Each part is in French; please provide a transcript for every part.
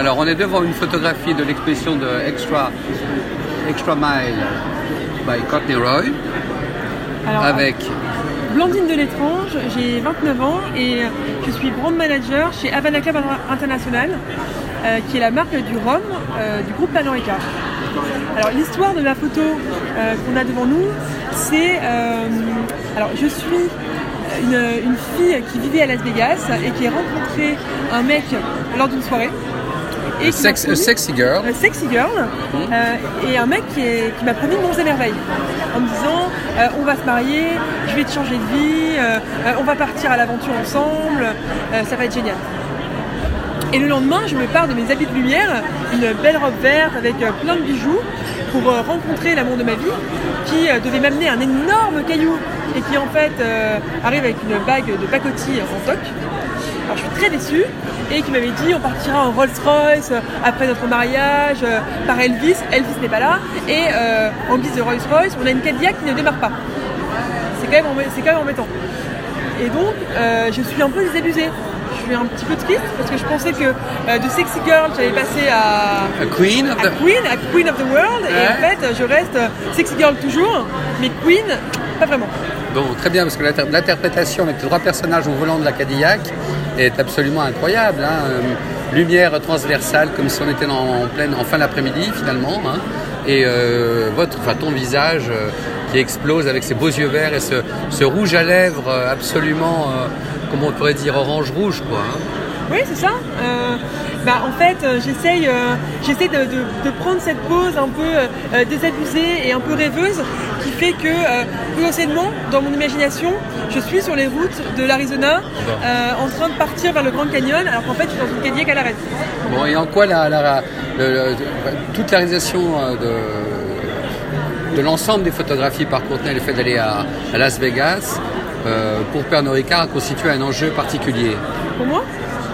Alors, on est devant une photographie de l'exposition de Extra, Extra Mile by Courtney Roy. Alors, avec Blandine de l'étrange, j'ai 29 ans et je suis brand manager chez Havana Club International, euh, qui est la marque du rhum euh, du groupe Pernod Ricard. Alors l'histoire de la photo euh, qu'on a devant nous, c'est... alors je suis une, une fille qui vivait à Las Vegas et qui a rencontré un mec lors d'une soirée. Et sex- a Sexy Girl. un sexy girl euh, et un mec qui, est- qui m'a promis de monts et merveilles en me disant euh, on va se marier, je vais te changer de vie, euh, on va partir à l'aventure ensemble, ça va être génial. Et le lendemain, je me pars de mes habits de lumière, une belle robe verte avec plein de bijoux pour rencontrer l'amour de ma vie qui devait m'amener un énorme caillou et qui en fait arrive avec une bague de pacotille en toc. Alors je suis très déçue et qui m'avait dit on partira en Rolls Royce euh, après notre mariage euh, par Elvis. Elvis n'est pas là et euh, en guise de Rolls Royce on a une Cadillac qui ne démarre pas. C'est quand, même c'est quand même embêtant. Et donc euh, je suis un peu désabusée. Je suis un petit peu triste parce que je pensais que euh, de sexy girl j'allais passer à, A Queen of à the... Queen, à Queen of the World et en fait je reste sexy girl toujours mais Queen pas vraiment. Bon, très bien, parce que l'inter- l'interprétation avec les trois personnages au volant de la Cadillac est absolument incroyable. hein. Euh, Lumière transversale, comme si on était en, pleine, en fin d'après-midi finalement. hein. Et euh, votre, enfin, ton visage euh, qui explose avec ses beaux yeux verts et ce, rouge à lèvres absolument, comment on pourrait dire, orange-rouge, quoi. hein. Oui, c'est ça. Bah, en fait, j'essaye j'essaie de, de- prendre cette pose un peu désabusée et un peu rêveuse qui fait que potentiellement, dans mon imagination, je suis sur les routes de l'Arizona euh, en train de partir vers le Grand Canyon alors qu'en fait, je suis dans une Cadillac à l'arrêt. Bon, et en quoi la, la- le- le- toute la réalisation euh, de, de l'ensemble des photographies par Courtenay, le fait d'aller à, à Las Vegas, euh, pour Pernod Ricard, a constitué un enjeu particulier? Pour moi,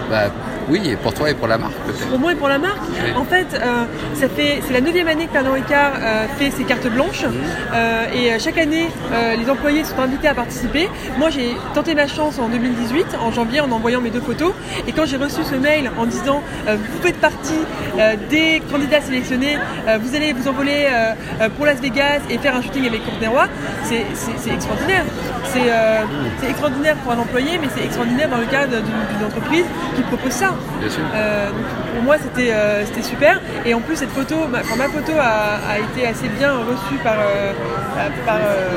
Bah, Oui, et pour toi et pour la marque peut-être. pour moi et pour la marque. Oui. En fait, euh, ça fait c'est la neuvième année que Pernod Ricard euh, fait ses cartes blanches Mhm. Euh, et chaque année, les employés sont invités à participer. Moi, j'ai tenté ma chance en 2018, en janvier, en envoyant mes deux photos. Et quand j'ai reçu ce mail en disant vous faites partie des candidats sélectionnés, vous allez vous envoler pour Las Vegas et faire un shooting avec Courtney Roy, c'est extraordinaire. C'est euh, c'est extraordinaire pour un employé, mais c'est extraordinaire dans le cadre d'une entreprise qui propose ça. Bien sûr. Euh, donc, pour moi, c'était euh, c'était super. Et en plus, cette photo, ma, ma photo a, a été assez bien reçue par, euh, par euh,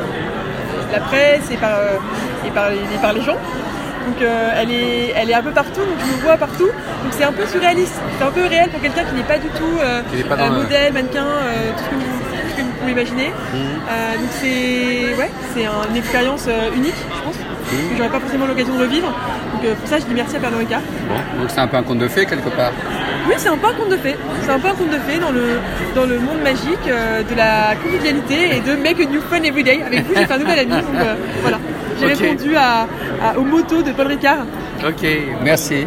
la presse et par, et par, les, par les gens. Donc euh, elle, est, elle est un peu partout, donc je me vois partout. Donc c'est un peu surréaliste. C'est un peu réel pour quelqu'un qui n'est pas du tout euh, pas euh, modèle, mannequin, tout, ce que vous, tout ce que vous pouvez imaginer. Mhm. Donc c'est ouais, c'est un- une expérience unique, je pense. Que j'aurais pas forcément l'occasion de revivre. Donc euh, pour ça, je dis merci à Pernod Ricard. Bon, donc c'est un peu un conte de fées quelque part. Oui, c'est un peu un conte de fées. C'est un peu un conte de fées dans le, dans le monde magique euh, de la convivialité et de make a new fun every day. Avec vous, j'ai fait un nouvel ami. Donc euh, voilà. J'ai répondu à, à- aux motos de Paul Ricard. Ok, merci.